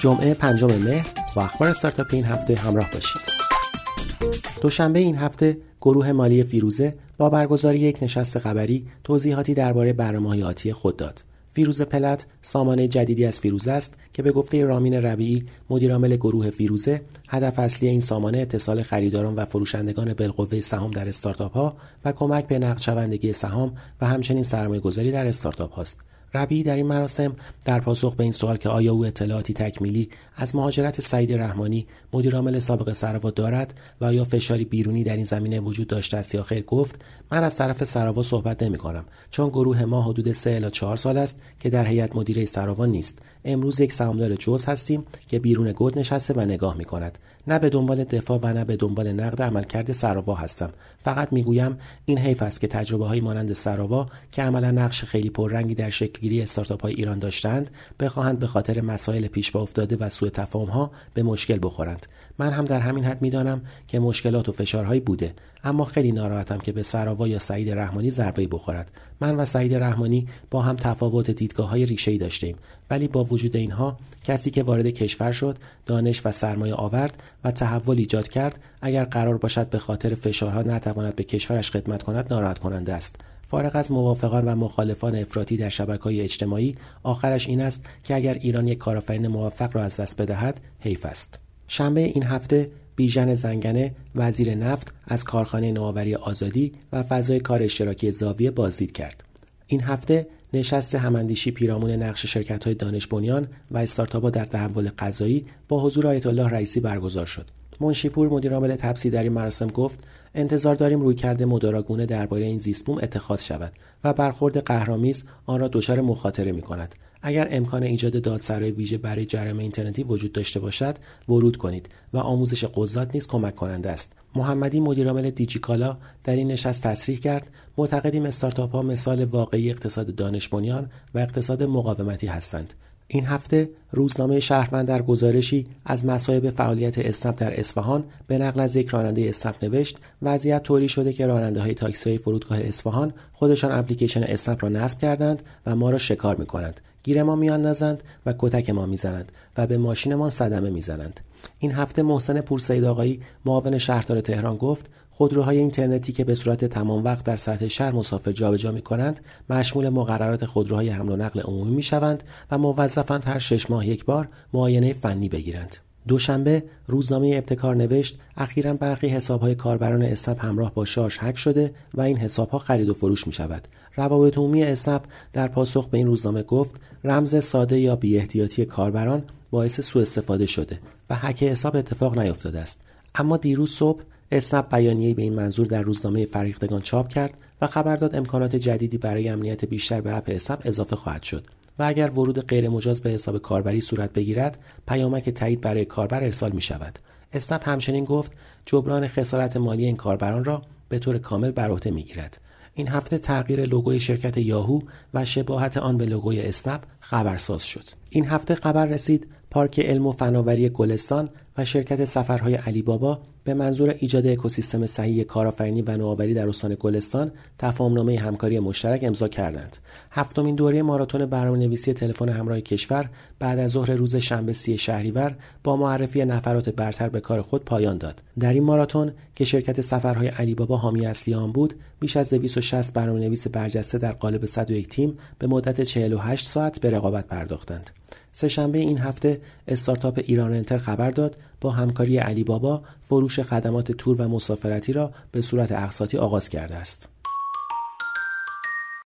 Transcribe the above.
جمعه پنجم مهر با اخبار استارتاپ این هفته همراه باشید. دوشنبه این هفته گروه مالی فیروزه با برگزاری یک نشست خبری توضیحاتی درباره برنامه‌های آتی خود داد. فیروزه پلت سامانه جدیدی از فیروزه است که به گفته رامین ربیعی مدیرعامل گروه فیروزه هدف اصلی این سامانه اتصال خریداران و فروشندگان بالقوه سهام در استارتاپ ها و کمک به نقد شوندگی سهام و همچنین سرمایه گذاری در استارتاپ هاست. ربی در این مراسم در پاسخ به این سوال که آیا او اطلاعاتی تکمیلی از مهاجرت سعید رحمانی مدیرعامل سابق سراوا دارد و آیا فشاری بیرونی در این زمینه وجود داشته است یا خیر گفت من از طرف سراوا صحبت نمی کنم چون گروه ما حدود 3 الی 4 سال است که در هیئت مدیره سراوا نیست. امروز یک سهامدار جز هستیم که بیرون گود نشسته و نگاه می کند نه به دنبال دفاع و نه به دنبال نقد عملکرد سراوا هستم. فقط می‌گویم این حیف است که تجربه های مانند سراوا که عملا نقش خیلی پررنگی در شکلگیری استارتاپ های ایران داشتند بخواهند به خاطر مسائل پیش با افتاده و سوء تفاهم ها به مشکل بخورند. من هم در همین حد می‌دانم که مشکلات و فشارهایی بوده اما خیلی ناراحتم که به سراوا یا سعید رحمانی ضربه بخورد. من و سعید رحمانی با هم تفاوت دیدگاه های ریشه ای داشتیم ولی با وجود اینها کسی که وارد کشور شد دانش و سرمایه آورد و تحول ایجاد کرد اگر قرار باشد به خاطر فشارها نتواند به کشورش خدمت کند ناراحت کننده است. فارغ از موافقان و مخالفان افراطی در شبکه های اجتماعی آخرش این است که اگر ایران یک کارآفرین موفق را از دست بدهد حیف است. شنبه این هفته بیژن زنگنه وزیر نفت از کارخانه نوآوری آزادی و فضای کار اشتراکی زاویه بازدید کرد. این هفته نشست هماندیشی پیرامون نقش شرکت های دانش بنیان و استارتاپها در تحول غذایی با حضور آیت الله رئیسی برگزار شد. منشیپور مدیرعامل تبسی در این مراسم گفت انتظار داریم روی کرده مداراگونه درباره این زیستبوم اتخاذ شود و برخورد قهرامیز آن را دچار مخاطره می کند اگر امکان ایجاد دادسرای ویژه برای جرم اینترنتی وجود داشته باشد ورود کنید و آموزش قضات نیز کمک کننده است. محمدی مدیرعامل دیجیکالا در این نشست تصریح کرد معتقدیم استارتاپ ها مثال واقعی اقتصاد دانش و اقتصاد مقاومتی هستند. این هفته روزنامه شهروند در گزارشی از مصائب فعالیت اسنپ در اصفهان به نقل از یک راننده اسنپ نوشت. وضعیت طوری شده که راننده های تاکسی های فرودگاه اصفهان خودشان اپلیکیشن اسنپ را نصب کردند و ما را شکار می کنند گیر ما میاندازند و کتک ما می‌زنند و به ماشینمان صدمه می‌زنند. این هفته محسن پورسید آقایی معاون شهردار تهران گفت خودروهای اینترنتی که به صورت تمام وقت در سطح شهر مسافر جابجا می کنند مشمول مقررات خودروهای حمل و نقل عمومی می شوند و موظفند هر شش ماه یک بار معاینه فنی بگیرند دوشنبه روزنامه ابتکار نوشت اخیرا برخی حسابهای کاربران اسنپ همراه با شاش هک شده و این حسابها خرید و فروش می شود. روابط عمومی اسنپ در پاسخ به این روزنامه گفت رمز ساده یا بی احتیاطی کاربران باعث سوء استفاده شده و هک حساب اتفاق نیفتاده است. اما دیروز صبح اسنپ بیانیه‌ای به این منظور در روزنامه فریختگان چاپ کرد و خبر داد امکانات جدیدی برای امنیت بیشتر به اپ اسنپ اضافه خواهد شد. و اگر ورود غیرمجاز به حساب کاربری صورت بگیرد پیامک تایید برای کاربر ارسال می شود اسنپ همچنین گفت جبران خسارت مالی این کاربران را به طور کامل بر عهده می‌گیرد این هفته تغییر لوگوی شرکت یاهو و شباهت آن به لوگوی اسنپ خبرساز شد این هفته خبر رسید پارک علم و فناوری گلستان و شرکت سفرهای علی بابا به منظور ایجاد اکوسیستم صحیح کارآفرینی و نوآوری در استان گلستان تفاهمنامه همکاری مشترک امضا کردند. هفتمین دوره ماراتون برنامه‌نویسی تلفن همراه کشور بعد از ظهر روز شنبه سی شهریور با معرفی نفرات برتر به کار خود پایان داد. در این ماراتون که شرکت سفرهای علی بابا حامی اصلی آن بود، بیش از 260 برنامه‌نویس برجسته در قالب 101 تیم به مدت 48 ساعت به رقابت پرداختند. سهشنبه این هفته استارتاپ ایران انتر خبر داد با همکاری علی بابا فروش خدمات تور و مسافرتی را به صورت اقساطی آغاز کرده است.